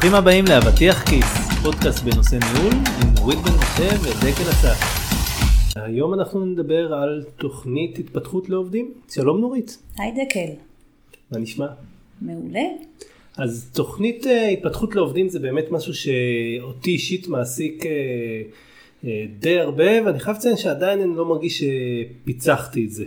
ברוכים הבאים לאבטיח כיס, פודקאסט בנושא ניהול עם נורית בן משה ודקל אסף. היום אנחנו נדבר על תוכנית התפתחות לעובדים. שלום נורית. היי דקל. מה נשמע? מעולה. אז תוכנית uh, התפתחות לעובדים זה באמת משהו שאותי אישית מעסיק uh, uh, די הרבה ואני חייב לציין שעדיין אני לא מרגיש שפיצחתי את זה.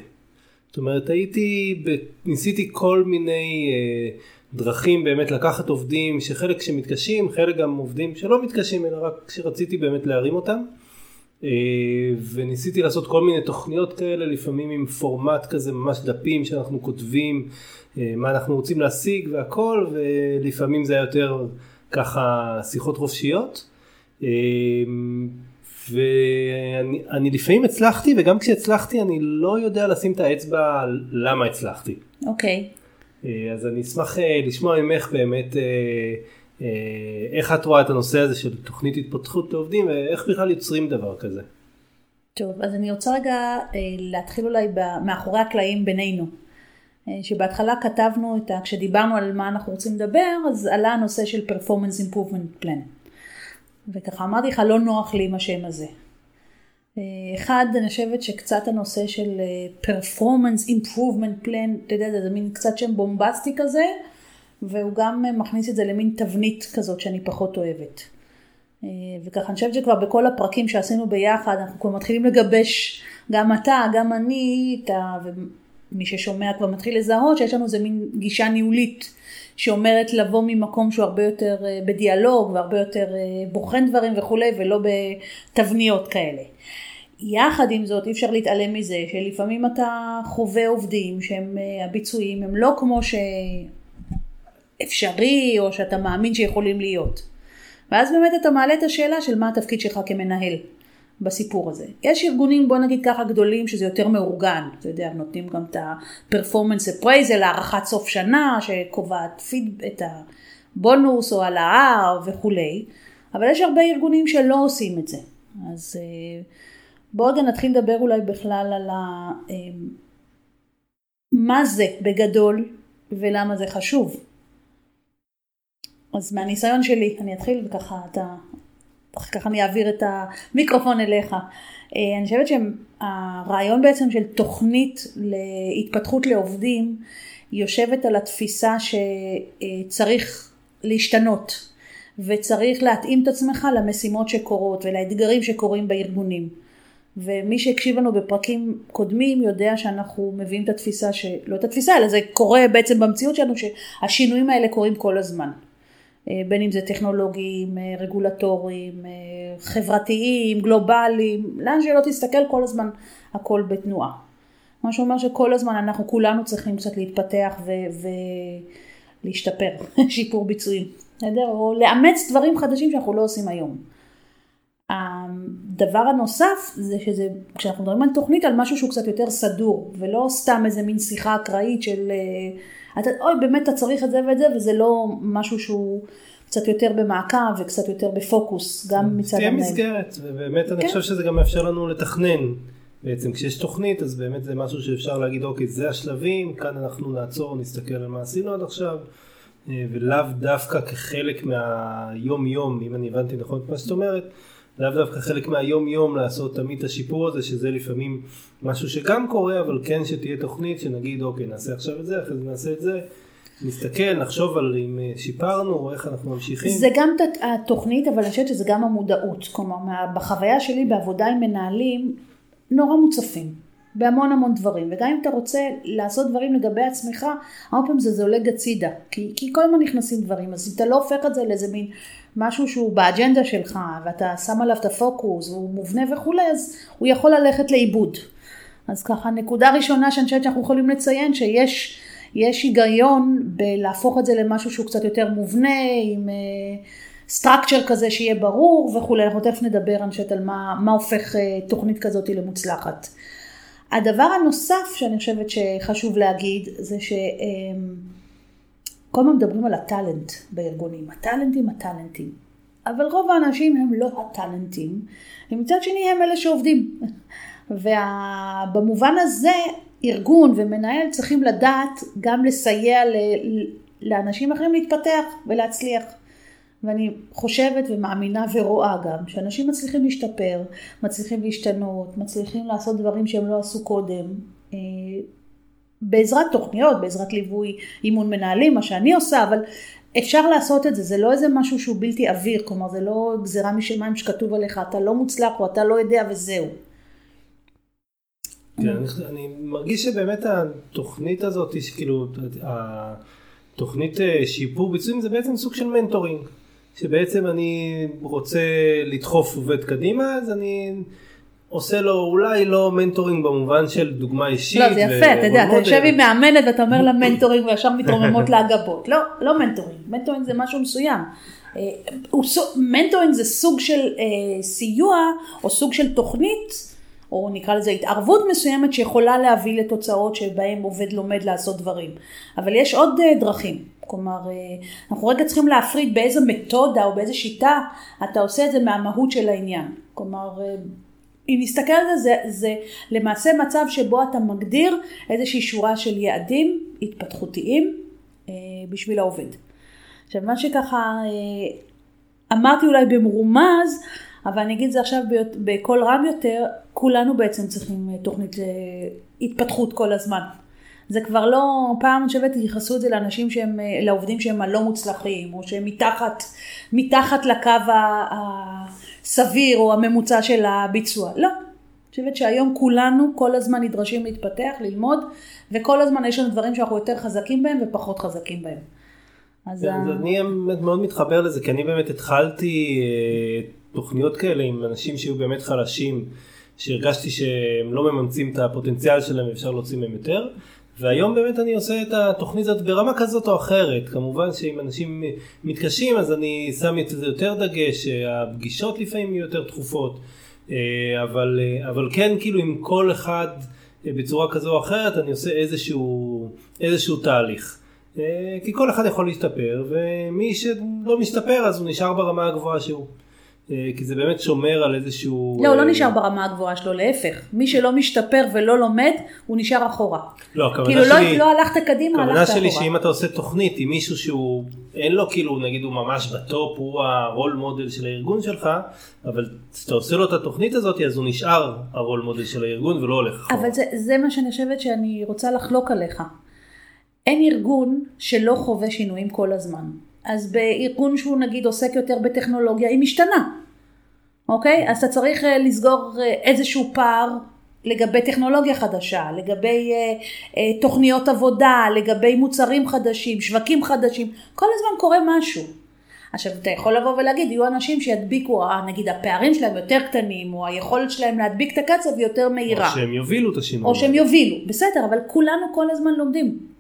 זאת אומרת הייתי, ניסיתי כל מיני uh, דרכים באמת לקחת עובדים שחלק שמתקשים, חלק גם עובדים שלא מתקשים אלא רק שרציתי באמת להרים אותם. אה, וניסיתי לעשות כל מיני תוכניות כאלה, לפעמים עם פורמט כזה ממש דפים שאנחנו כותבים אה, מה אנחנו רוצים להשיג והכל, ולפעמים זה היה יותר ככה שיחות חופשיות. אה, ואני לפעמים הצלחתי וגם כשהצלחתי אני לא יודע לשים את האצבע למה הצלחתי. אוקיי. Okay. אה, אז אני אשמח אה, לשמוע ממך באמת אה, איך את רואה את הנושא הזה של תוכנית התפתחות לעובדים ואיך בכלל יוצרים דבר כזה. טוב, אז אני רוצה רגע להתחיל אולי מאחורי הקלעים בינינו. שבהתחלה כתבנו את ה... כשדיברנו על מה אנחנו רוצים לדבר, אז עלה הנושא של performance improvement plan. וככה אמרתי לך, לא נוח לי עם השם הזה. אחד, אני חושבת שקצת הנושא של אה, performance improvement plan, אתה יודע, זה מין קצת שם בומבסטי כזה, והוא גם מכניס את זה למין תבנית כזאת שאני פחות אוהבת. אה, וככה אני חושבת שכבר בכל הפרקים שעשינו ביחד, אנחנו כבר מתחילים לגבש, גם אתה, גם אני, אתה, ומי ששומע כבר מתחיל לזהות שיש לנו איזה מין גישה ניהולית שאומרת לבוא ממקום שהוא הרבה יותר אה, בדיאלוג והרבה יותר בוחן דברים וכולי, ולא בתבניות כאלה. יחד עם זאת אי אפשר להתעלם מזה שלפעמים אתה חווה עובדים שהם אה, הביצועים הם לא כמו שאפשרי או שאתה מאמין שיכולים להיות. ואז באמת אתה מעלה את השאלה של מה התפקיד שלך כמנהל בסיפור הזה. יש ארגונים בוא נגיד ככה גדולים שזה יותר מאורגן, אתה יודע, נותנים גם את ה-performance appraisal, הערכת סוף שנה שקובעת פיד, את הבונוס או העלאה וכולי, אבל יש הרבה ארגונים שלא עושים את זה. אז uh, בואו רגע נתחיל לדבר אולי בכלל על ה... אמ, מה זה בגדול ולמה זה חשוב. אז מהניסיון שלי, אני אתחיל וככה אתה, ככה אני אעביר את המיקרופון אליך. אה, אני חושבת שהרעיון בעצם של תוכנית להתפתחות לעובדים יושבת על התפיסה שצריך להשתנות וצריך להתאים את עצמך למשימות שקורות ולאתגרים שקורים בארגונים. ומי שהקשיב לנו בפרקים קודמים יודע שאנחנו מביאים את התפיסה, ש... לא את התפיסה, אלא זה קורה בעצם במציאות שלנו, שהשינויים האלה קורים כל הזמן. אה, בין אם זה טכנולוגיים, אה, רגולטוריים, אה, חברתיים, גלובליים, לאן שלא תסתכל כל הזמן הכל בתנועה. מה שאומר שכל הזמן אנחנו כולנו צריכים קצת להתפתח ו- ולהשתפר, שיפור ביצועים, בסדר? או לאמץ דברים חדשים שאנחנו לא עושים היום. הדבר הנוסף זה שזה, כשאנחנו מדברים על תוכנית, על משהו שהוא קצת יותר סדור, ולא סתם איזה מין שיחה אקראית של, אה, אתה, אוי באמת אתה צריך את זה ואת זה, וזה לא משהו שהוא קצת יותר במעקב וקצת יותר בפוקוס, גם מצד המנהל. תהיה מסגרת, ובאמת אני כן. חושב שזה גם מאפשר לנו לתכנן. בעצם כשיש תוכנית אז באמת זה משהו שאפשר להגיד אוקיי זה השלבים, כאן אנחנו נעצור, נסתכל על מה עשינו עד עכשיו. אה, ולאו דווקא כחלק מהיום יום, אם אני הבנתי נכון את מה שאת אומרת, לאו דווקא חלק מהיום יום לעשות תמיד את השיפור הזה שזה לפעמים משהו שגם קורה אבל כן שתהיה תוכנית שנגיד אוקיי נעשה עכשיו את זה אחרי זה נעשה את זה. נסתכל נחשוב על אם אה, שיפרנו או איך אנחנו ממשיכים. זה גם התוכנית אבל אני חושבת שזה גם המודעות. כלומר בחוויה שלי בעבודה עם מנהלים נורא מוצפים בהמון המון דברים וגם אם אתה רוצה לעשות דברים לגבי עצמך הרבה פעמים זה זולג הצידה כי, כי כל הזמן נכנסים דברים אז אתה לא הופך את זה לאיזה מין משהו שהוא באג'נדה שלך ואתה שם עליו את הפוקוס והוא מובנה וכולי, אז הוא יכול ללכת לאיבוד. אז ככה נקודה ראשונה שאני חושבת שאנחנו יכולים לציין שיש יש היגיון בלהפוך את זה למשהו שהוא קצת יותר מובנה עם uh, כזה שיהיה ברור וכולי, אנחנו תכף נדבר אני חושבת על מה, מה הופך uh, תוכנית כזאת למוצלחת. הדבר הנוסף שאני חושבת שחשוב להגיד זה ש... Uh, כל הזמן מדברים על הטאלנט בארגונים, הטאלנטים, הטאלנטים. אבל רוב האנשים הם לא הטאלנטים, ומצד שני הם אלה שעובדים. ובמובן הזה ארגון ומנהל צריכים לדעת גם לסייע לאנשים אחרים להתפתח ולהצליח. ואני חושבת ומאמינה ורואה גם שאנשים מצליחים להשתפר, מצליחים להשתנות, מצליחים לעשות דברים שהם לא עשו קודם. אה, בעזרת תוכניות, בעזרת ליווי אימון מנהלים, מה שאני עושה, אבל אפשר לעשות את זה, זה לא איזה משהו שהוא בלתי עביר, כלומר זה לא גזירה משמיים שכתוב עליך, אתה לא מוצלח או אתה לא יודע וזהו. כן, אני, מרגיש שבאמת התוכנית הזאת, כאילו, התוכנית אה, שיפור ביצועים זה בעצם סוג של מנטורינג, שבעצם אני רוצה לדחוף עובד קדימה, אז אני עושה לו אולי לא מנטורינג במובן של דוגמה אישית. לא, זה יפה, אתה יודע, אתה יושב עם מאמנת ואתה אומר לה מנטורינג וישר מתרוממות לה הגבות. לא, לא מנטורינג, מנטורינג זה משהו מסוים. אה, מנטורינג זה סוג של אה, סיוע או סוג של תוכנית, או נקרא לזה התערבות מסוימת שיכולה להביא לתוצאות שבהן עובד לומד לעשות דברים. אבל יש עוד אה, דרכים. כלומר, אנחנו רגע צריכים להפריד באיזה מתודה או באיזה שיטה אתה עושה את זה מהמהות של העניין. כלומר, אם נסתכל על זה, זה, זה למעשה מצב שבו אתה מגדיר איזושהי שורה של יעדים התפתחותיים אה, בשביל העובד. עכשיו, מה שככה אה, אמרתי אולי במרומז, אבל אני אגיד את זה עכשיו בקול רם יותר, כולנו בעצם צריכים אה, תוכנית אה, התפתחות כל הזמן. זה כבר לא, פעם חושבת ייחסו את זה לאנשים שהם, לעובדים שהם הלא מוצלחים, או שהם מתחת, מתחת לקו הסביר או הממוצע של הביצוע. לא. אני חושבת שהיום כולנו כל הזמן נדרשים להתפתח, ללמוד, וכל הזמן יש לנו דברים שאנחנו יותר חזקים בהם ופחות חזקים בהם. אז כן, ה... אני מאוד מתחבר לזה, כי אני באמת התחלתי אה, תוכניות כאלה עם אנשים שהיו באמת חלשים, שהרגשתי שהם לא ממצים את הפוטנציאל שלהם ואפשר להוציא מהם יותר. והיום באמת אני עושה את התוכנית הזאת ברמה כזאת או אחרת. כמובן שאם אנשים מתקשים אז אני שם את זה יותר דגש, הפגישות לפעמים יהיו יותר תכופות. אה, אבל, אה, אבל כן כאילו עם כל אחד אה, בצורה כזו או אחרת אני עושה איזשהו, איזשהו תהליך. כי כל אחד יכול להשתפר ומי שלא משתפר אז הוא נשאר ברמה הגבוהה שהוא. אה, כי זה באמת שומר על איזשהו... לא, הוא לא אה, נשאר ברמה הגבוהה שלו, להפך. מי שלא משתפר ולא לומד, הוא נשאר אחורה. לא, הכוונה כאילו שלי... כאילו לא, לא הלכת קדימה, הלכת אחורה. הכוונה שלי שאם אתה עושה תוכנית עם מישהו שהוא, אין לו כאילו, נגיד הוא ממש בטופ, הוא הרול מודל של הארגון שלך, אבל כשאתה עושה לו את התוכנית הזאת, אז הוא נשאר הרול מודל של הארגון ולא הולך אחורה. אבל זה, זה מה שאני חושבת שאני רוצה לחלוק עליך. אין ארגון שלא חווה שינויים כל הזמן. אז בארגון שהוא נגיד עוסק יותר בטכנולוגיה, היא משתנה. אוקיי? אז אתה צריך אה, לסגור אה, איזשהו פער לגבי טכנולוגיה חדשה, לגבי אה, אה, תוכניות עבודה, לגבי מוצרים חדשים, שווקים חדשים, כל הזמן קורה משהו. עכשיו אתה יכול לבוא ולהגיד, יהיו אנשים שידביקו, נגיד הפערים שלהם יותר קטנים, או היכולת שלהם להדביק את הקצב יותר מהירה. או שהם יובילו את השינוי. או שהם יובילו, בסדר, אבל כולנו כל הזמן לומדים.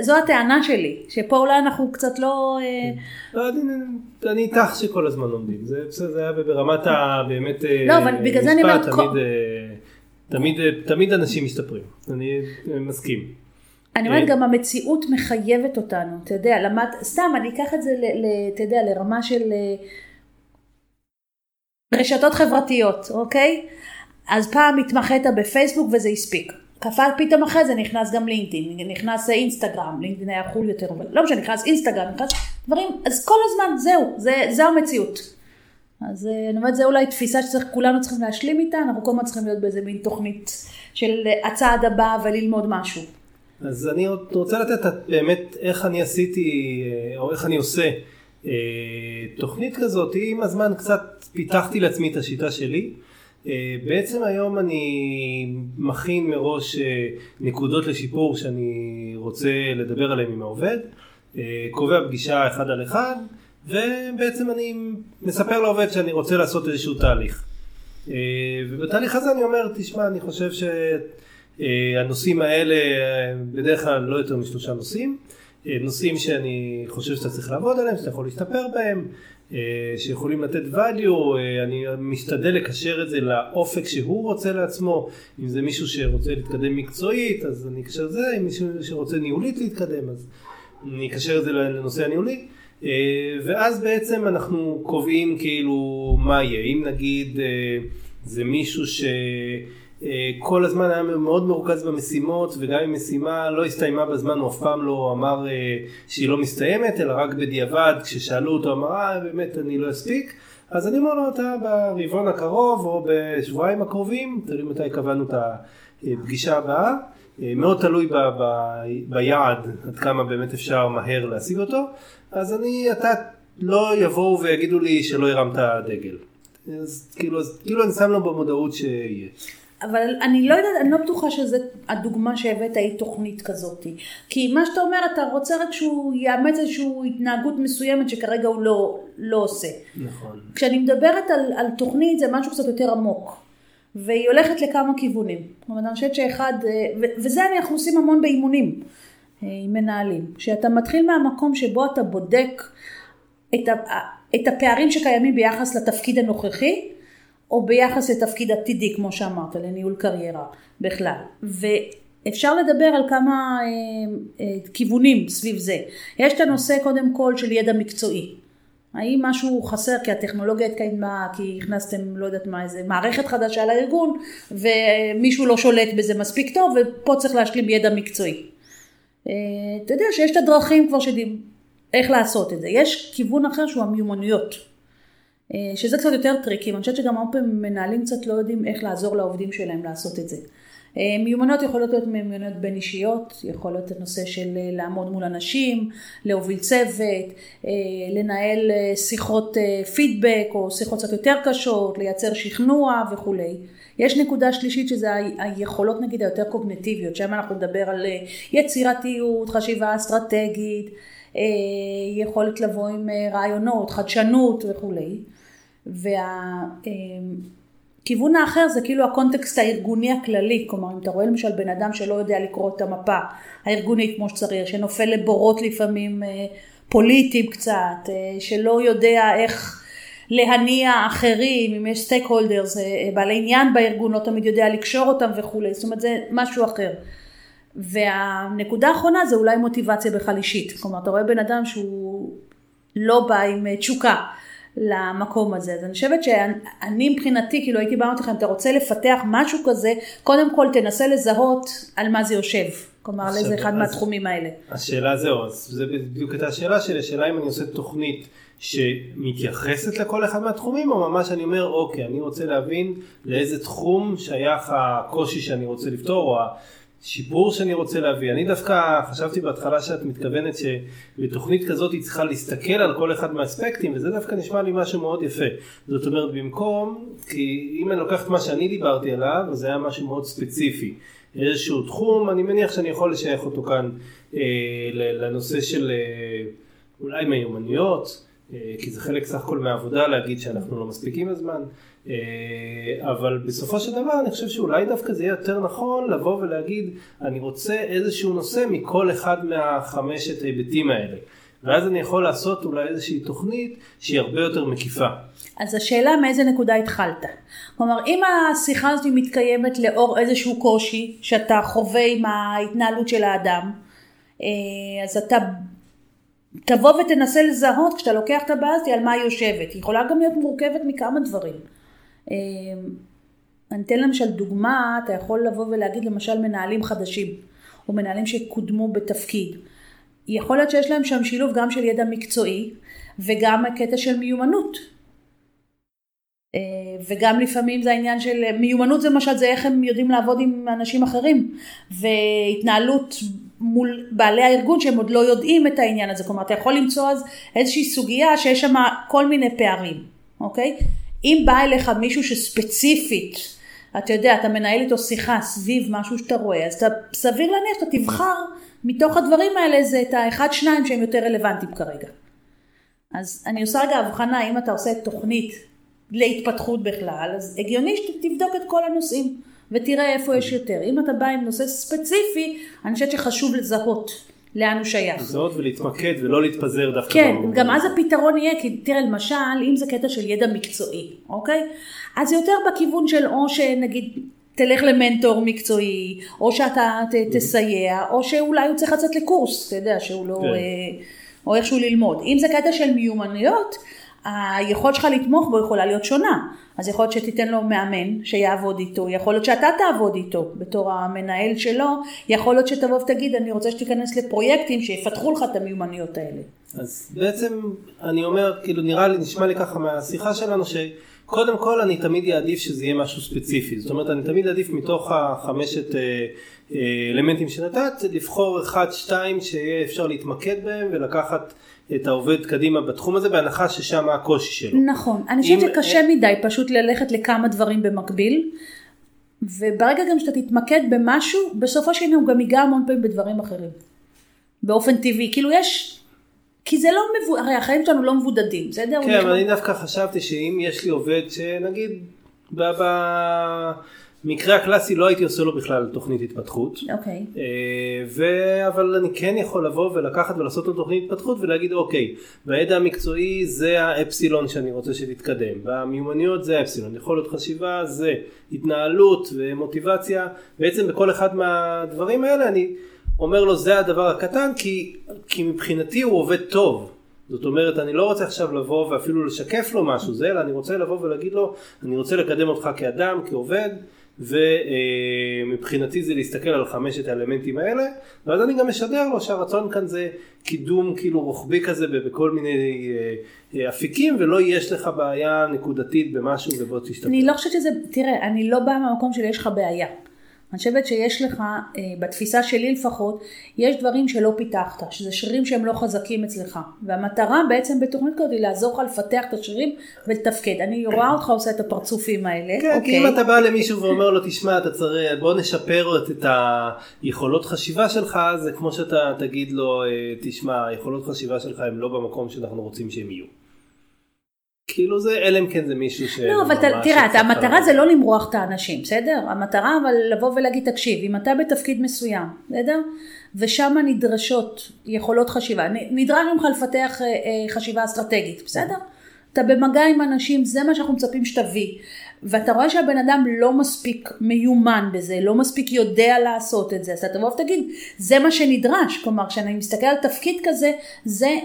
זו הטענה שלי, שפה אולי אנחנו קצת לא... אה, לא אני איתך שכל הזמן לומדים, זה היה ברמת ה... באמת... לא, אבל בגלל זה אני אומרת... תמיד תמיד אנשים משתפרים, אני מסכים. אני אומרת גם המציאות מחייבת אותנו, אתה יודע, למד, סתם אני אקח את זה, אתה יודע, לרמה של אה, רשתות חברתיות, אוקיי? אז פעם התמחית בפייסבוק וזה הספיק. קפל פתאום אחרי זה נכנס גם לינקדאין, נכנס אינסטגרם, לינקדאין היה חול יותר, אבל לא משנה, נכנס אינסטגרם, נכנס דברים, אז כל הזמן זהו, זה, זה המציאות. אז אה, אני אומרת, זה אולי תפיסה שכולנו צריכים להשלים איתה, אנחנו כל הזמן צריכים להיות באיזה מין תוכנית של הצעד הבא וללמוד משהו. אז אני רוצה לתת באמת איך אני עשיתי, אה, או איך אני עושה אה, תוכנית כזאת, עם הזמן קצת פיתחתי לעצמי את השיטה שלי. אה, בעצם היום אני מכין מראש אה, נקודות לשיפור שאני רוצה לדבר עליהן עם העובד, אה, קובע פגישה אחד על אחד ובעצם אני מספר לעובד שאני רוצה לעשות איזשהו תהליך. ובתהליך הזה אני אומר, תשמע, אני חושב שהנושאים האלה בדרך כלל לא יותר משלושה נושאים, נושאים שאני חושב שאתה צריך לעבוד עליהם, שאתה יכול להשתפר בהם, שיכולים לתת value, אה, אני משתדל לקשר את זה לאופק שהוא רוצה לעצמו, אם זה מישהו שרוצה להתקדם מקצועית אז אני אקשר את זה, אם מישהו שרוצה ניהולית להתקדם אז אני אקשר את זה לנושא הניהולי. אה, ואז בעצם אנחנו קובעים כאילו מה יהיה, אם נגיד זה מישהו ש... כל הזמן היה מאוד מרוכז במשימות וגם אם משימה לא הסתיימה בזמן הוא אף פעם לא אמר שהיא לא מסתיימת אלא רק בדיעבד כששאלו אותו אמר אה באמת אני לא אספיק אז אני אומר לו אתה ברבעון הקרוב או בשבועיים הקרובים תראי מתי קבענו את הפגישה הבאה מאוד תלוי ב, ב, ביעד עד כמה באמת אפשר מהר להשיג אותו אז אני אתה לא יבואו ויגידו לי שלא הרמת דגל. אז כאילו, אז כאילו אני שם לו במודעות שיהיה. אבל אני לא יודעת, אני לא בטוחה שזו הדוגמה שהבאת היא תוכנית כזאת. כי מה שאתה אומר, אתה רוצה רק שהוא יאמץ איזושהי התנהגות מסוימת שכרגע הוא לא, לא עושה. נכון. כשאני מדברת על, על תוכנית זה משהו קצת יותר עמוק. והיא הולכת לכמה כיוונים. זאת אומרת, אני חושבת שאחד, וזה אנחנו עושים המון באימונים עם מנהלים. שאתה מתחיל מהמקום שבו אתה בודק את, ה, את הפערים שקיימים ביחס לתפקיד הנוכחי, או ביחס לתפקיד עתידי, כמו שאמרת, לניהול קריירה בכלל. ואפשר לדבר על כמה אה, אה, כיוונים סביב זה. יש את הנושא קודם כל של ידע מקצועי. האם משהו חסר כי הטכנולוגיה התקיימה, כי הכנסתם, לא יודעת מה, איזה מערכת חדשה לארגון, ומישהו לא שולט בזה מספיק טוב, ופה צריך להשלים ידע מקצועי. אה, אתה יודע שיש את הדרכים כבר שדיב... איך לעשות את זה. יש כיוון אחר שהוא המיומנויות. אה, שזה קצת יותר טריקים, אני חושבת שגם הרבה פעמים מנהלים קצת לא יודעים איך לעזור לעובדים שלהם לעשות את זה. אה, מיומנויות יכולות להיות מיומנויות בין אישיות, יכול להיות הנושא של אה, לעמוד מול אנשים, להוביל צוות, לנהל שיחות פידבק או שיחות קצת יותר קשות, לייצר שכנוע וכולי. יש נקודה שלישית שזה היכולות נגיד היותר קוגנטיביות, שם אנחנו נדבר על יצירתיות, חשיבה אסטרטגית, יכולת לבוא עם רעיונות, חדשנות וכולי. והכיוון האחר זה כאילו הקונטקסט הארגוני הכללי, כלומר אם אתה רואה למשל בן אדם שלא יודע לקרוא את המפה הארגונית כמו שצריך, שנופל לבורות לפעמים אה, פוליטיים קצת, אה, שלא יודע איך להניע אחרים, אם יש stakeholders, אה, בעלי עניין בארגון, לא תמיד יודע לקשור אותם וכולי, זאת אומרת זה משהו אחר. והנקודה האחרונה זה אולי מוטיבציה בכלל אישית, כלומר אתה רואה בן אדם שהוא לא בא עם תשוקה למקום הזה. אז אני חושבת שאני מבחינתי, כאילו הייתי באה לכם, אתה רוצה לפתח משהו כזה, קודם כל תנסה לזהות על מה זה יושב. כלומר, על איזה אחד אז, מהתחומים האלה. השאלה זהו, אז זה בדיוק הייתה השאלה שלי, השאלה אם אני עושה תוכנית שמתייחסת לכל אחד מהתחומים, או ממש אני אומר, אוקיי, אני רוצה להבין לאיזה תחום שייך הקושי שאני רוצה לפתור, או שיפור שאני רוצה להביא. אני דווקא חשבתי בהתחלה שאת מתכוונת שבתוכנית כזאת היא צריכה להסתכל על כל אחד מהאספקטים וזה דווקא נשמע לי משהו מאוד יפה. זאת אומרת במקום, כי אם אני לוקח את מה שאני דיברתי עליו, זה היה משהו מאוד ספציפי. איזשהו תחום, אני מניח שאני יכול לשייך אותו כאן אה, לנושא של אה, אולי מיומנויות, אה, כי זה חלק סך הכל מהעבודה להגיד שאנחנו לא מספיקים בזמן. אה, אבל בסופו של דבר אני חושב שאולי דווקא זה יהיה יותר נכון לבוא ולהגיד אני רוצה איזשהו נושא מכל אחד מהחמשת ההיבטים האלה. ואז אני יכול לעשות אולי איזושהי תוכנית שהיא הרבה יותר מקיפה. אז השאלה מאיזה נקודה התחלת. כלומר אם השיחה הזאת מתקיימת לאור איזשהו קושי שאתה חווה עם ההתנהלות של האדם, אה, אז אתה תבוא ותנסה לזהות כשאתה לוקח את הבעיה הזאת על מה היא יושבת. היא יכולה גם להיות מורכבת מכמה דברים. אמ, אני אתן למשל דוגמה, אתה יכול לבוא ולהגיד למשל מנהלים חדשים, או מנהלים שקודמו בתפקיד. יכול להיות שיש להם שם שילוב גם של ידע מקצועי, וגם קטע של מיומנות. אה, וגם לפעמים זה העניין של מיומנות זה למשל זה איך הם יודעים לעבוד עם אנשים אחרים והתנהלות מול בעלי הארגון שהם עוד לא יודעים את העניין הזה כלומר אתה יכול למצוא אז איזושהי סוגיה שיש שם כל מיני פערים אוקיי אם בא אליך מישהו שספציפית, אתה יודע, אתה מנהל איתו שיחה סביב משהו שאתה רואה, אז אתה סביר להניח שאתה תבחר מתוך הדברים האלה זה את האחד שניים שהם יותר רלוונטיים כרגע. אז אני עושה רגע הבחנה, אם אתה עושה תוכנית להתפתחות בכלל, אז הגיוני שתבדוק את כל הנושאים ותראה איפה יש יותר. אם אתה בא עם נושא ספציפי, אני חושבת שחשוב לזהות. לאן הוא שייך. לזהות ולהתמקד ולא להתפזר דווקא. כן, גם אז הפתרון יהיה, כי תראה למשל, אם זה קטע של ידע מקצועי, אוקיי? אז יותר בכיוון של או שנגיד תלך למנטור מקצועי, או שאתה ת, תסייע, או שאולי הוא צריך לצאת לקורס, אתה יודע, שהוא לא, כן. אה, או איכשהו ללמוד. אם זה קטע של מיומנויות, היכולת שלך לתמוך בו יכולה להיות שונה. אז יכול להיות שתיתן לו מאמן שיעבוד איתו, יכול להיות שאתה תעבוד איתו בתור המנהל שלו, יכול להיות שתבוא ותגיד אני רוצה שתיכנס לפרויקטים שיפתחו לך את המיומנויות האלה. אז בעצם אני אומר, כאילו נראה לי, נשמע לי ככה מהשיחה שלנו, שקודם כל אני תמיד אעדיף שזה יהיה משהו ספציפי, זאת אומרת אני תמיד אעדיף מתוך החמשת אה, אה, אלמנטים שנתת, לבחור אחד, שתיים שיהיה אפשר להתמקד בהם ולקחת את העובד קדימה בתחום הזה, בהנחה ששם הקושי שלו. נכון, אני חושבת שקשה מדי פשוט ללכת לכמה דברים במקביל. וברגע גם שאתה תתמקד במשהו, בסופו של דבר הוא גם ייגע המון פעמים בדברים אחרים. באופן טבעי. כאילו יש, כי זה לא מבודד, הרי החיים שלנו לא מבודדים, בסדר? כן, אבל אני דווקא חשבתי שאם יש לי עובד שנגיד במקרה הקלאסי לא הייתי עושה לו בכלל תוכנית התפתחות. אוקיי. אה, ו... אבל אני כן יכול לבוא ולקחת ולעשות לו תוכנית התפתחות ולהגיד אוקיי, בידע המקצועי זה האפסילון שאני רוצה שתתקדם, במיומנויות זה האפסילון, יכולת חשיבה זה התנהלות ומוטיבציה, בעצם בכל אחד מהדברים האלה אני אומר לו זה הדבר הקטן כי, כי מבחינתי הוא עובד טוב. זאת אומרת אני לא רוצה עכשיו לבוא ואפילו לשקף לו משהו זה אלא אני רוצה לבוא ולהגיד לו אני רוצה לקדם אותך כאדם כעובד ומבחינתי זה להסתכל על חמשת האלמנטים האלה ואז אני גם משדר לו שהרצון כאן זה קידום כאילו רוחבי כזה בכל מיני אה, אפיקים ולא יש לך בעיה נקודתית במשהו ובוא תשתתף. אני לא חושבת שזה, תראה, אני לא באה מהמקום של יש לך בעיה. אני חושבת שיש לך, אה, בתפיסה שלי לפחות, יש דברים שלא פיתחת, שזה שרירים שהם לא חזקים אצלך. והמטרה בעצם בתוכנית כזאת היא לעזור לך לפתח את השרירים ולתפקד. אני רואה אותך עושה את הפרצופים האלה. כן, אוקיי. כי אם אתה בא למישהו ואומר לו, תשמע, אתה צריך, בוא נשפר את היכולות חשיבה שלך, זה כמו שאתה תגיד לו, אה, תשמע, היכולות חשיבה שלך הם לא במקום שאנחנו רוצים שהם יהיו. כאילו זה, אלא אם כן זה מישהו ש... לא, אבל תראה, המטרה זה לא למרוח את האנשים, בסדר? המטרה אבל לבוא ולהגיד, תקשיב, אם אתה בתפקיד מסוים, בסדר? ושם נדרשות יכולות חשיבה, נדרש ממך לפתח אה, אה, חשיבה אסטרטגית, בסדר? אתה במגע עם אנשים, זה מה שאנחנו מצפים שתביא. ואתה רואה שהבן אדם לא מספיק מיומן בזה, לא מספיק יודע לעשות את זה, אז אתה תבוא ותגיד, זה מה שנדרש. כלומר, כשאני מסתכל על תפקיד כזה, זה אה,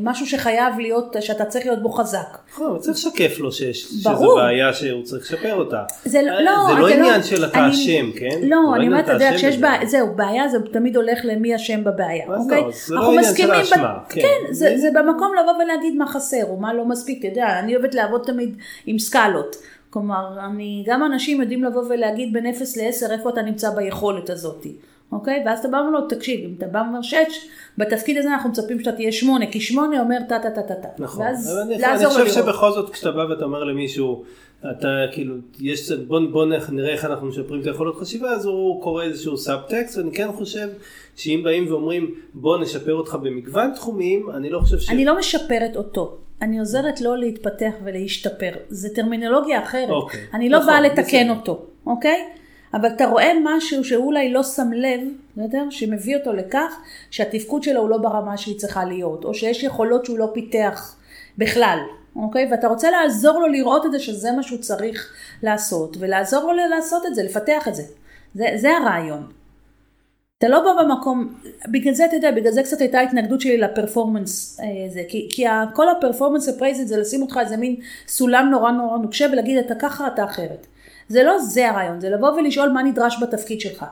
משהו שחייב להיות, שאתה צריך להיות בו חזק. נכון, אבל צריך לשקף לו שיש, שזו. בעיה שהוא צריך לשפר אותה. זה לא, אה, לא, זה לא זה עניין לא- של אתה אשם, כן? זה לא, אני אומרת, אתה יודע, כשיש. בעיה, זהו, בעיה זה תמיד הולך למי אשם בבעיה, אוקיי? לא, זה לא עניין של האשמה, כן. כן, זה זה במקום לבוא ולהגיד מה חסר או מה לא מספיק, אתה יודע, אני אוהבת לעבוד תמיד עם סקלות. כלומר, אני, גם אנשים יודעים לבוא ולהגיד בין 0 ל-10 איפה אתה נמצא ביכולת הזאת, אוקיי? ואז אתה בא ואומר לו, תקשיב, אם אתה בא ואומר 6, בתפקיד הזה אנחנו מצפים שאתה תהיה 8, כי 8 אומר טה טה טה טה טה. נכון, ואז אני, אני לעזור לו חושב לראות. שבכל זאת כשאתה בא ואתה אומר למישהו, אתה כאילו, יש, בוא, בוא נראה איך אנחנו משפרים את היכולות חשיבה, אז הוא קורא איזשהו סאבטקסט, ואני כן חושב שאם באים ואומרים בוא נשפר אותך במגוון תחומים, אני לא חושב ש... אני לא משפרת אותו, אני עוזרת לו להתפתח ולהשתפר. זה טרמינולוגיה אחרת. אוקיי, אני לא נכון, באה לתקן בסדר. אותו, אוקיי? אבל אתה רואה משהו שאולי לא שם לב, בסדר? שמביא אותו לכך שהתפקוד שלו הוא לא ברמה שהיא צריכה להיות, או שיש יכולות שהוא לא פיתח בכלל, אוקיי? ואתה רוצה לעזור לו לראות את זה שזה מה שהוא צריך לעשות, ולעזור לו לעשות את זה, לפתח את זה. זה, זה הרעיון. אתה לא בא במקום, בגלל זה אתה יודע, בגלל זה קצת הייתה התנגדות שלי לפרפורמנס אה, זה, כי, כי כל הפרפורמנס הפרייזית זה לשים אותך איזה מין סולם נורא נורא נוקשה ולהגיד אתה ככה אתה אחרת. זה לא זה הרעיון, זה לבוא ולשאול מה נדרש בתפקיד שלך.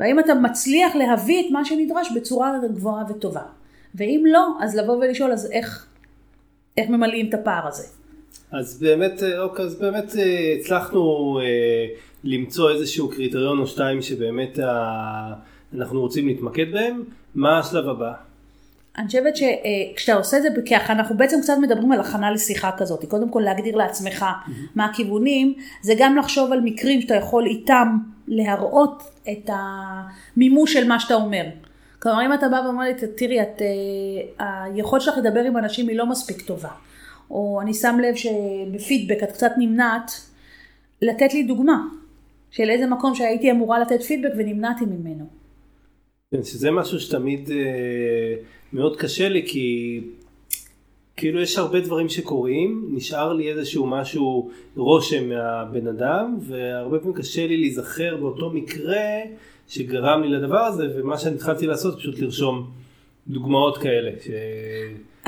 והאם אתה מצליח להביא את מה שנדרש בצורה גבוהה וטובה. ואם לא, אז לבוא ולשאול אז איך, איך ממלאים את הפער הזה. אז באמת, אה, אוקיי, אז באמת אה, הצלחנו אה, למצוא איזשהו קריטריון או שתיים שבאמת ה... אנחנו רוצים להתמקד בהם, מה השלב הבא? אני חושבת שכשאתה עושה את זה ככה, אנחנו בעצם קצת מדברים על הכנה לשיחה כזאת. קודם כל להגדיר לעצמך מה הכיוונים, זה גם לחשוב על מקרים שאתה יכול איתם להראות את המימוש של מה שאתה אומר. כלומר, אם אתה בא ואומר לי, תראי, את, אה, היכולת שלך לדבר עם אנשים היא לא מספיק טובה. או אני שם לב שבפידבק את קצת נמנעת, לתת לי דוגמה של איזה מקום שהייתי אמורה לתת פידבק ונמנעתי ממנו. כן, שזה משהו שתמיד אה, מאוד קשה לי כי כאילו יש הרבה דברים שקורים, נשאר לי איזשהו משהו, רושם מהבן אדם והרבה פעמים קשה לי להיזכר באותו מקרה שגרם לי לדבר הזה ומה שאני התחלתי לעשות פשוט לרשום דוגמאות כאלה. ש...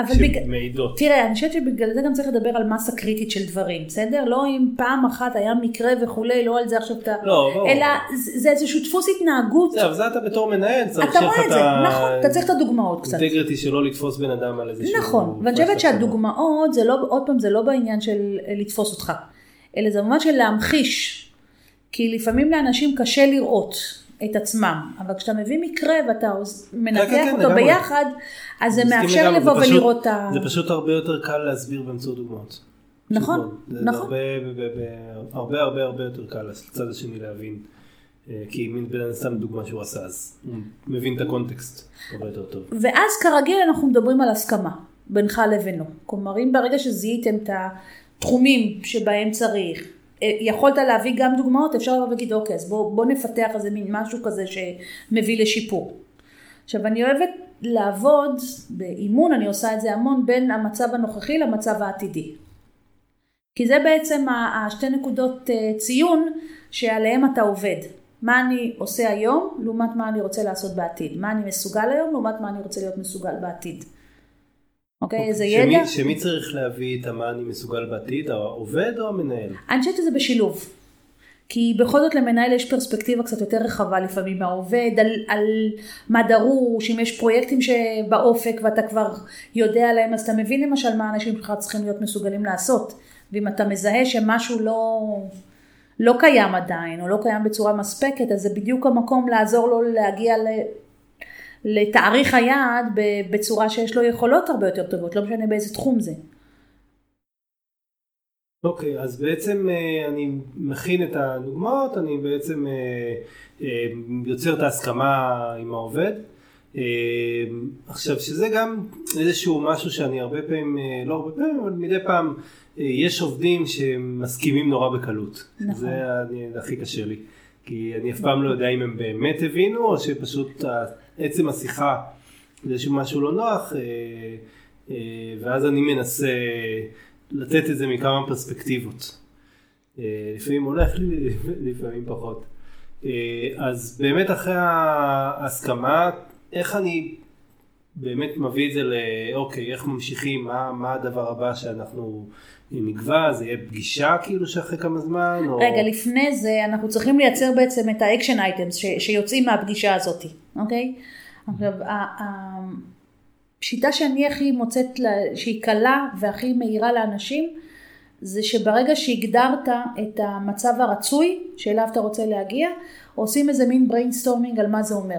בג... שמעידות. תראה, אני חושבת שבגלל זה גם צריך לדבר על מסה קריטית של דברים, בסדר? לא אם פעם אחת היה מקרה וכולי, לא על זה עכשיו אתה... לא, ברור. אלא זה זה איזשהו דפוס התנהגות. זה, אבל זה אתה בתור מנהל, צריך אתה רואה את זה, נכון, אתה צריך את הדוגמאות קצת. אינטגריטי שלא לתפוס בן אדם על איזשהו... נכון, ואני חושבת שהדוגמאות זה לא, עוד פעם, זה לא בעניין של לתפוס אותך, אלא זה ממש של להמחיש. כי לפעמים לאנשים קשה לראות את עצמם, אבל כשאתה מביא מקרה ואתה עוז- מנתח כן, אותו לגמרי. ביחד, אז זה מאפשר לגמרי, לבוא זה פשוט- ולראות את ה... זה פשוט הרבה יותר קל להסביר באמצעות דוגמאות. נכון. זה נכון. הרבה, ב- ב- הרבה הרבה הרבה יותר קל לצד השני להבין. אה, כי מין בן אדם סתם דוגמה שהוא עשה אז הוא מבין את הקונטקסט הרבה יותר טוב. ואז כרגיל אנחנו מדברים על הסכמה בינך לבינו. כלומר, אם ברגע שזיהיתם את התחומים שבהם צריך, יכולת להביא גם דוגמאות, אפשר לבוא ולהגיד, אוקיי, אז בוא, בוא נפתח איזה מין משהו כזה שמביא לשיפור. עכשיו, אני אוהבת לעבוד, באימון אני עושה את זה המון, בין המצב הנוכחי למצב העתידי. כי זה בעצם השתי נקודות אה, ציון שעליהם אתה עובד. מה אני עושה היום, לעומת מה אני רוצה לעשות בעתיד. מה אני מסוגל היום, לעומת מה אני רוצה להיות מסוגל בעתיד. אוקיי, איזה שמי- ידע? שמי צריך להביא את המה אני מסוגל בעתיד, העובד או המנהל? אני חושבת שזה בשילוב. כי בכל זאת למנהל יש פרספקטיבה קצת יותר רחבה לפעמים מהעובד, על, על מה דרוש, אם יש פרויקטים שבאופק ואתה כבר יודע עליהם, אז אתה מבין למשל מה האנשים שלך צריכים להיות מסוגלים לעשות. ואם אתה מזהה שמשהו לא, לא קיים עדיין, או לא קיים בצורה מספקת, אז זה בדיוק המקום לעזור לו להגיע. לתאריך היעד בצורה שיש לו יכולות הרבה יותר טובות, לא משנה באיזה תחום זה. אוקיי, אז בעצם אה, אני מכין את הדוגמאות, אני בעצם אה, אה, יוצר את ההסכמה עם העובד. עכשיו, שזה גם איזשהו משהו שאני הרבה פעמים, לא הרבה פעמים, אבל מדי פעם, יש עובדים שמסכימים נורא בקלות. נכון. זה הכי קשה לי. כי אני אף פעם לא יודע אם הם באמת הבינו, או שפשוט עצם השיחה זה איזשהו משהו לא נוח, אה, אה, ואז אני מנסה לתת את זה מכמה פרספקטיבות. אה, לפעמים הולך לי, לפעמים פחות. אה, אז באמת אחרי ההסכמה, איך אני באמת מביא את זה לאוקיי, איך ממשיכים, מה, מה הדבר הבא שאנחנו נקבע, זה יהיה פגישה כאילו שאחרי כמה זמן? או... רגע, לפני זה אנחנו צריכים לייצר בעצם את ה action items שיוצאים מהפגישה הזאת, אוקיי? עכשיו, השיטה שאני הכי מוצאת, לה- שהיא קלה והכי מהירה לאנשים, זה שברגע שהגדרת את המצב הרצוי שאליו אתה רוצה להגיע, עושים איזה מין brainstorming על מה זה אומר.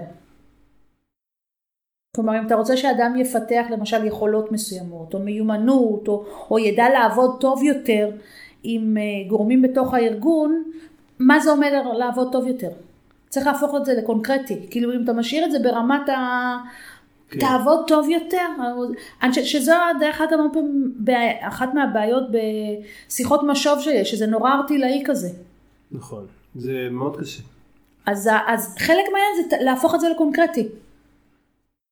כלומר, אם אתה רוצה שאדם יפתח למשל יכולות מסוימות, או מיומנות, או, או ידע לעבוד טוב יותר עם אה, גורמים בתוך הארגון, מה זה אומר לעבוד טוב יותר? צריך להפוך את זה לקונקרטי. כאילו, אם אתה משאיר את זה ברמת ה... כן. תעבוד טוב יותר. אני חושבת שזו דרך אגב אחת מהבעיות בשיחות משוב שיש, שזה נורא ארטילאי כזה. נכון, זה מאוד קשה. אז, אז חלק מהעניין זה להפוך את זה לקונקרטי.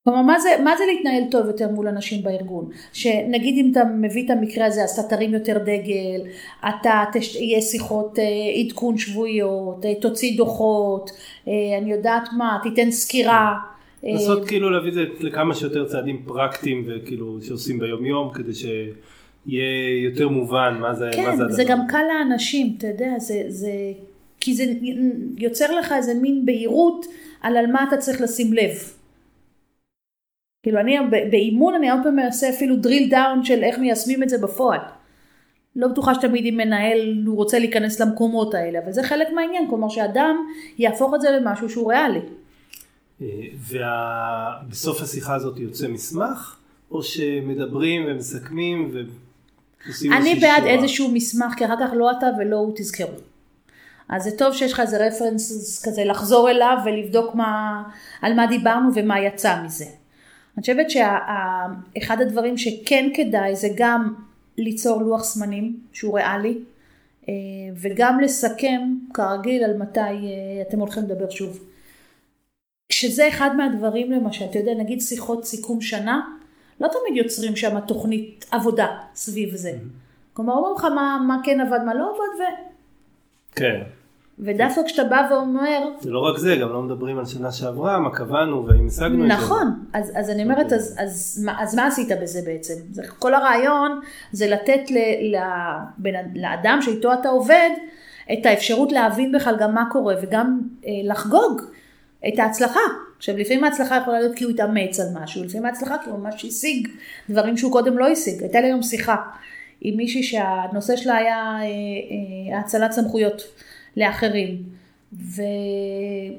כלומר, מה זה, מה זה להתנהל טוב יותר מול אנשים בארגון? שנגיד אם אתה מביא את המקרה הזה, אז אתה תרים יותר דגל, אתה, תש... יהיה שיחות אה, עדכון שבועיות, אה, תוציא דוחות, אה, אני יודעת מה, תיתן סקירה. אה, לעשות כאילו להביא את זה לכמה שיותר צעדים פרקטיים וכאילו שעושים ביום יום כדי שיהיה יותר מובן מה זה, מה כן, זה זה הדבר. גם קל לאנשים, אתה יודע, זה, זה, כי זה יוצר לך איזה מין בהירות על על מה אתה צריך לשים לב. כאילו אני באימון אני הרבה פעמים מנסה אפילו drill down של איך מיישמים את זה בפועל. לא בטוחה שתמיד אם מנהל הוא רוצה להיכנס למקומות האלה, אבל זה חלק מהעניין, כלומר שאדם יהפוך את זה למשהו שהוא ריאלי. ובסוף השיחה הזאת יוצא מסמך או שמדברים ומסכמים ועושים אני בעד שורה? איזשהו מסמך, כי אחר כך לא אתה ולא הוא תזכרו. אז זה טוב שיש לך איזה רפרנס כזה לחזור אליו ולבדוק מה, על מה דיברנו ומה יצא מזה. אני חושבת שאחד הדברים שכן כדאי זה גם ליצור לוח זמנים שהוא ריאלי, אה, וגם לסכם כרגיל על מתי אה, אתם הולכים לדבר שוב. כשזה אחד מהדברים למשל, אתה יודע, נגיד שיחות סיכום שנה, לא תמיד יוצרים שם תוכנית עבודה סביב זה. כלומר, אומרים לך מה, מה כן עבד, מה לא עבד, ו... כן. ודווקא כשאתה בא ואומר... זה לא רק זה, גם לא מדברים על שנה שעברה, מה קבענו והאם השגנו את זה. נכון, אז, אז אני אומרת, אז, אז, אז, אז מה עשית בזה בעצם? זה, כל הרעיון זה לתת ל, ל, בין, לאדם שאיתו אתה עובד את האפשרות להבין בכלל גם מה קורה וגם אה, לחגוג את ההצלחה. עכשיו לפעמים ההצלחה יכולה להיות כי הוא התאמץ על משהו, לפעמים ההצלחה כי הוא ממש השיג דברים שהוא קודם לא השיג. הייתה לי היום שיחה עם מישהי שהנושא שלה היה אה, אה, האצלת סמכויות לאחרים. והיא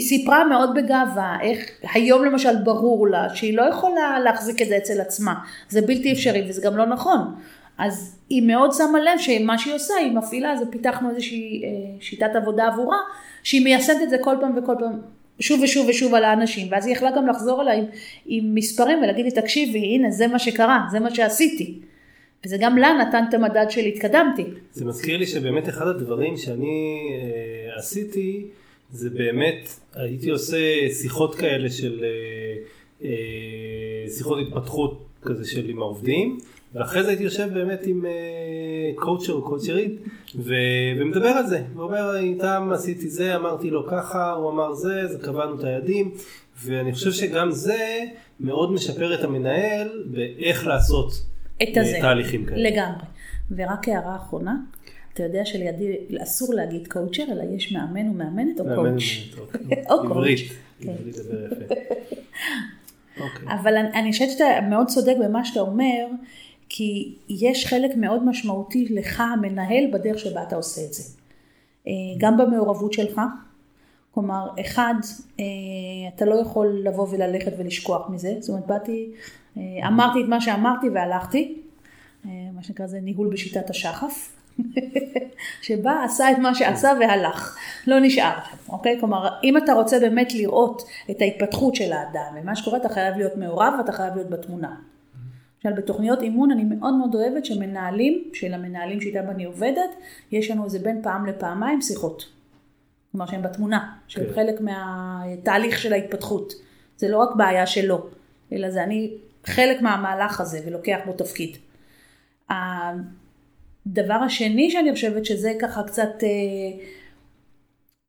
סיפרה מאוד בגאווה איך היום למשל ברור לה שהיא לא יכולה להחזיק את זה אצל עצמה, זה בלתי אפשרי וזה גם לא נכון. אז היא מאוד שמה לב שמה שהיא עושה, היא מפעילה, אז פיתחנו איזושהי אה, שיטת עבודה עבורה, שהיא מיישמת את זה כל פעם וכל פעם, שוב ושוב ושוב על האנשים, ואז היא יכלה גם לחזור אליי עם, עם מספרים ולהגיד לי, תקשיבי, הנה זה מה שקרה, זה מה שעשיתי. וזה גם לה נתן את המדד של התקדמתי. זה מזכיר לי שבאמת אחד הדברים שאני אה, עשיתי, זה באמת, הייתי עושה שיחות כאלה של, אה, אה, שיחות התפתחות כזה של עם העובדים, ואחרי זה הייתי יושב באמת עם אה, קואוצ'ר או קואוצ'רית, ומדבר על זה, ואומר איתם עשיתי זה, אמרתי לו ככה, הוא אמר זה, זה קבענו את היעדים, ואני חושב שגם זה מאוד משפר את המנהל באיך לעשות. את הזה. תהליכים כאלה. לגמרי. ורק הערה אחרונה, אתה יודע שלידי אסור להגיד קואוצ'ר, אלא יש מאמן ומאמנת או קואוצ'. או קואוצ'. עברית, עברית דבר יפה. אוקיי. אבל אני חושבת שאתה מאוד צודק במה שאתה אומר, כי יש חלק מאוד משמעותי לך המנהל בדרך שבה אתה עושה את זה. אה, גם במעורבות שלך, כלומר, אחד, אה, אתה לא יכול לבוא וללכת ולשכוח מזה, זאת אומרת, באתי אמרתי את מה שאמרתי והלכתי, אה, מה שנקרא זה ניהול בשיטת השחף, שבא, עשה את מה שעשה והלך, לא נשאר, אוקיי? כלומר, אם אתה רוצה באמת לראות את ההתפתחות של האדם ומה שקורה, אתה חייב להיות מעורב ואתה חייב להיות בתמונה. למשל, בתוכניות אימון אני מאוד מאוד אוהבת שמנהלים, של המנהלים שאיתם אני עובדת, יש לנו איזה בין פעם לפעמיים שיחות. כלומר שהם בתמונה, שהם כן. חלק מהתהליך של ההתפתחות. זה לא רק בעיה שלו, אלא זה אני חלק מהמהלך הזה ולוקח בו תפקיד. הדבר השני שאני חושבת שזה ככה קצת, אה,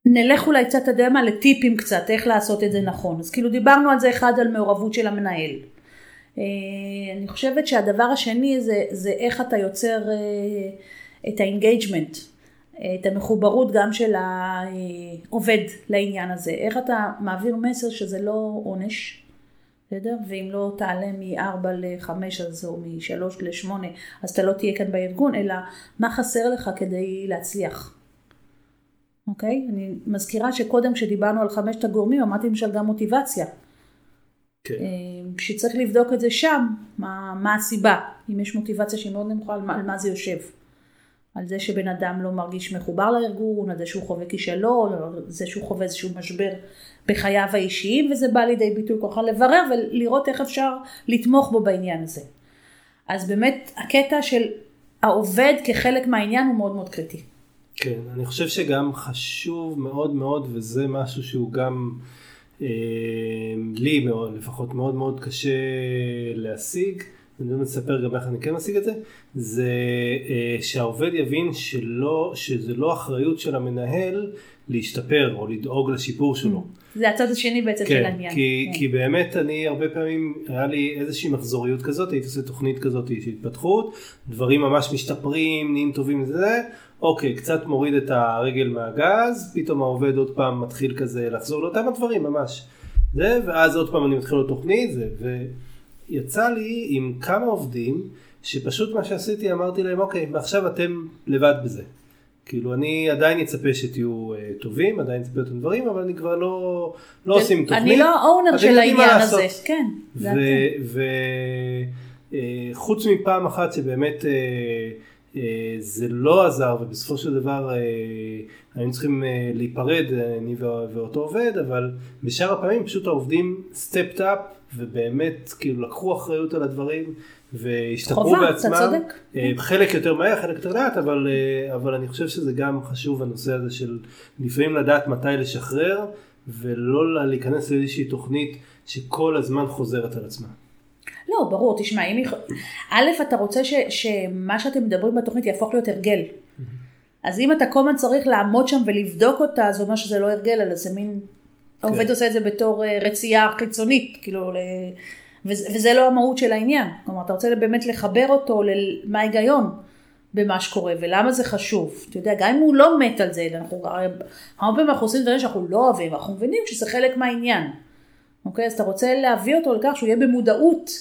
נלך אולי קצת, אתה יודע מה, לטיפים קצת, איך לעשות את זה נכון. אז כאילו דיברנו על זה אחד, על מעורבות של המנהל. אה, אני חושבת שהדבר השני זה, זה איך אתה יוצר אה, את ה engagement, את המחוברות גם של העובד לעניין הזה. איך אתה מעביר מסר שזה לא עונש, בסדר? ואם לא תעלה מ-4 ל-5 אז או מ-3 ל-8 אז אתה לא תהיה כאן בארגון, אלא מה חסר לך כדי להצליח. אוקיי? אני מזכירה שקודם כשדיברנו על חמשת הגורמים אמרתי למשל גם מוטיבציה. כן. אה, שצריך לבדוק את זה שם, מה, מה הסיבה, אם יש מוטיבציה שהיא מאוד נמוכה, על מה, על מה זה יושב. על זה שבן אדם לא מרגיש מחובר לארגון, על זה שהוא חווה כישלון, על זה שהוא חווה איזשהו משבר בחייו האישיים, וזה בא לידי ביטוי ככה לברר ולראות איך אפשר לתמוך בו בעניין הזה. אז באמת הקטע של העובד כחלק מהעניין הוא מאוד מאוד קריטי. כן, אני חושב שגם חשוב מאוד מאוד, וזה משהו שהוא גם אה, לי מאוד, לפחות מאוד מאוד קשה להשיג, אני לא מספר גם איך אני כן משיג את זה, זה אה, שהעובד יבין שלא, שזה לא אחריות של המנהל להשתפר או לדאוג לשיפור שלו. זה הצד השני בעצם כן, של העניין. כי, כן, כי באמת אני הרבה פעמים, היה לי איזושהי מחזוריות כזאת, הייתי עושה תוכנית כזאת של התפתחות, דברים ממש משתפרים, נהיים טובים וזה, אוקיי, קצת מוריד את הרגל מהגז, פתאום העובד עוד פעם מתחיל כזה לחזור לאותם הדברים ממש. זה, ואז עוד פעם אני מתחיל לו תוכנית, זה, ויצא לי עם כמה עובדים, שפשוט מה שעשיתי אמרתי להם, אוקיי, ועכשיו אתם לבד בזה. כאילו אני עדיין אצפה שתהיו uh, טובים, עדיין אצפה אותם דברים, אבל אני כבר לא, לא עושים תוכנית. אני לא אונר של העניין הזה, כן. וחוץ uh, מפעם אחת שבאמת uh, זה לא עזר, ובסופו של דבר uh, היינו צריכים uh, להיפרד, אני ואותו עובד, אבל בשאר הפעמים פשוט העובדים סטפט אפ, ובאמת כאילו לקחו אחריות על הדברים. והשתפרו בעצמם, אתה צודק. אה, חלק יותר מהר, חלק יותר לאט, אבל, אה, אבל אני חושב שזה גם חשוב הנושא הזה של לפעמים לדעת מתי לשחרר, ולא להיכנס לאיזושהי תוכנית שכל הזמן חוזרת על עצמה. לא, ברור, תשמע, אם... א', אתה רוצה ש, שמה שאתם מדברים בתוכנית יהפוך להיות הרגל. אז אם אתה כל הזמן צריך לעמוד שם ולבדוק אותה, זה אומר שזה לא הרגל, אלא זה מין, כן. העובד עושה את זה בתור אה, רצייה חיצונית, כאילו, וזה, וזה לא המהות של העניין. כלומר, אתה רוצה באמת לחבר אותו למה ההיגיון במה שקורה ולמה זה חשוב. אתה יודע, גם אם הוא לא מת על זה, אנחנו הרבה פעמים אנחנו עושים דברים שאנחנו לא אוהבים, אנחנו מבינים שזה חלק מהעניין. אוקיי? אז אתה רוצה להביא אותו לכך שהוא יהיה במודעות,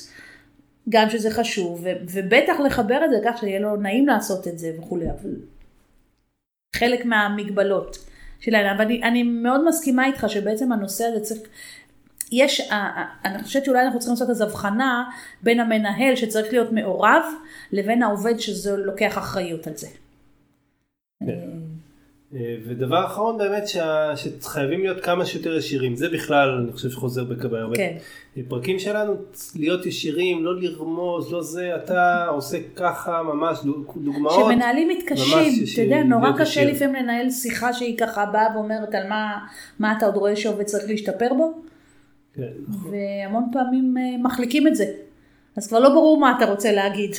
גם שזה חשוב, ו- ובטח לחבר את זה לכך שיהיה לו נעים לעשות את זה וכולי, אבל חלק מהמגבלות שלהם. אבל אני, אני מאוד מסכימה איתך שבעצם הנושא הזה צריך, יש, אני חושבת שאולי אנחנו צריכים לעשות איזו הבחנה בין המנהל שצריך להיות מעורב, לבין העובד שזה לוקח אחריות על זה. אה, ודבר אחרון באמת שה, שחייבים להיות כמה שיותר ישירים, זה בכלל אני חושב שחוזר בקווי הרבה. כן. פרקים שלנו להיות ישירים, לא לרמוז, לא זה, אתה עושה ככה ממש דוגמאות. שמנהלים מתקשים, אתה יודע, נורא קשה. לפעמים לנהל שיחה שהיא ככה באה ואומרת על מה, מה אתה עוד רואה שעובד צריך להשתפר בו. כן, נכון. והמון פעמים אה, מחליקים את זה, אז כבר לא ברור מה אתה רוצה להגיד.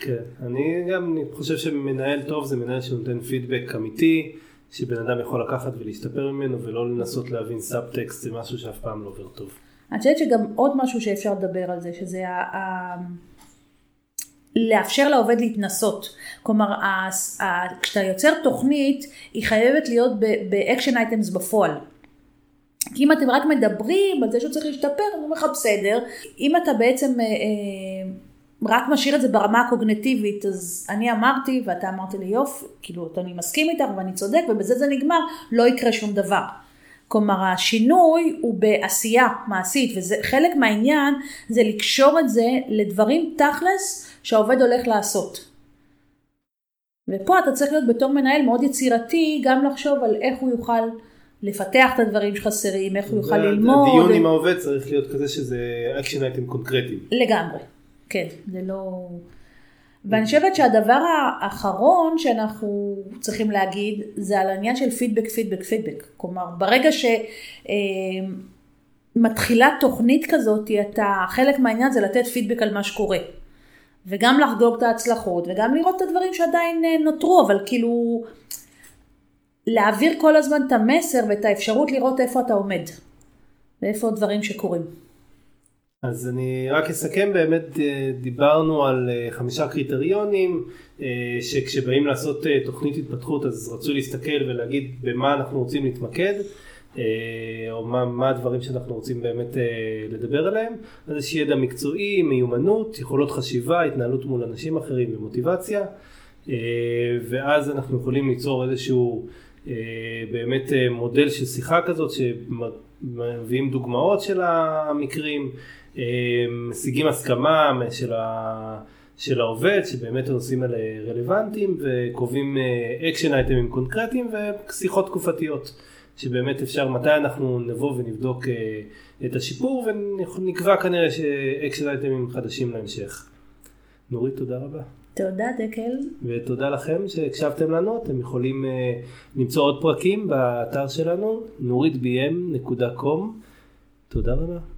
כן, אני גם חושב שמנהל טוב זה מנהל שנותן פידבק אמיתי. שבן אדם יכול לקחת ולהשתפר ממנו ולא לנסות להבין סאבטקסט זה משהו שאף פעם לא עובר טוב. אני חושבת שגם עוד משהו שאפשר לדבר על זה שזה ה... ה... לאפשר לעובד להתנסות. כלומר, ה... ה... כשאתה יוצר תוכנית היא חייבת להיות ב action items בפועל. כי אם אתם רק מדברים על זה שהוא צריך להשתפר, אני אומר לך בסדר. אם אתה בעצם אה, אה, רק משאיר את זה ברמה הקוגנטיבית, אז אני אמרתי ואתה אמרת לי יופי, כאילו אני מסכים איתך ואני צודק ובזה זה נגמר, לא יקרה שום דבר. כלומר השינוי הוא בעשייה מעשית וזה חלק מהעניין זה לקשור את זה לדברים תכלס שהעובד הולך לעשות. ופה אתה צריך להיות בתור מנהל מאוד יצירתי גם לחשוב על איך הוא יוכל לפתח את הדברים שחסרים, איך הוא יוכל ללמוד. הדיון עם העובד צריך להיות כזה שזה action item קונקרטיים. לגמרי. כן, זה לא... ואני חושבת שהדבר האחרון שאנחנו צריכים להגיד זה על העניין של פידבק, פידבק, פידבק. כלומר, ברגע שמתחילה אה, תוכנית כזאת, אתה, חלק מהעניין זה לתת פידבק על מה שקורה. וגם לחגוג את ההצלחות, וגם לראות את הדברים שעדיין אה, נותרו, אבל כאילו, להעביר כל הזמן את המסר ואת האפשרות לראות איפה אתה עומד, ואיפה הדברים שקורים. אז אני רק אסכם, באמת אה, דיברנו על אה, חמישה קריטריונים אה, שכשבאים לעשות תוכנית התפתחות אז רצו להסתכל ולהגיד במה אנחנו רוצים להתמקד או מה, מה הדברים שאנחנו רוצים באמת לדבר עליהם. אז יש ידע מקצועי, מיומנות, יכולות חשיבה, התנהלות מול אנשים אחרים ומוטיבציה ואז אנחנו יכולים ליצור איזשהו באמת מודל של שיחה כזאת שמביאים דוגמאות של המקרים משיגים הסכמה של, ה, של העובד שבאמת הנושאים האלה רלוונטיים וקובעים אקשן אה, אייטמים קונקרטיים ושיחות תקופתיות שבאמת אפשר מתי אנחנו נבוא ונבדוק אה, את השיפור ונקבע כנראה שאקשן אייטמים חדשים להמשך. נורית תודה רבה. תודה דקל. ותודה לכם שהקשבתם לנו, אתם יכולים אה, למצוא עוד פרקים באתר שלנו, nuritbm.com. תודה רבה.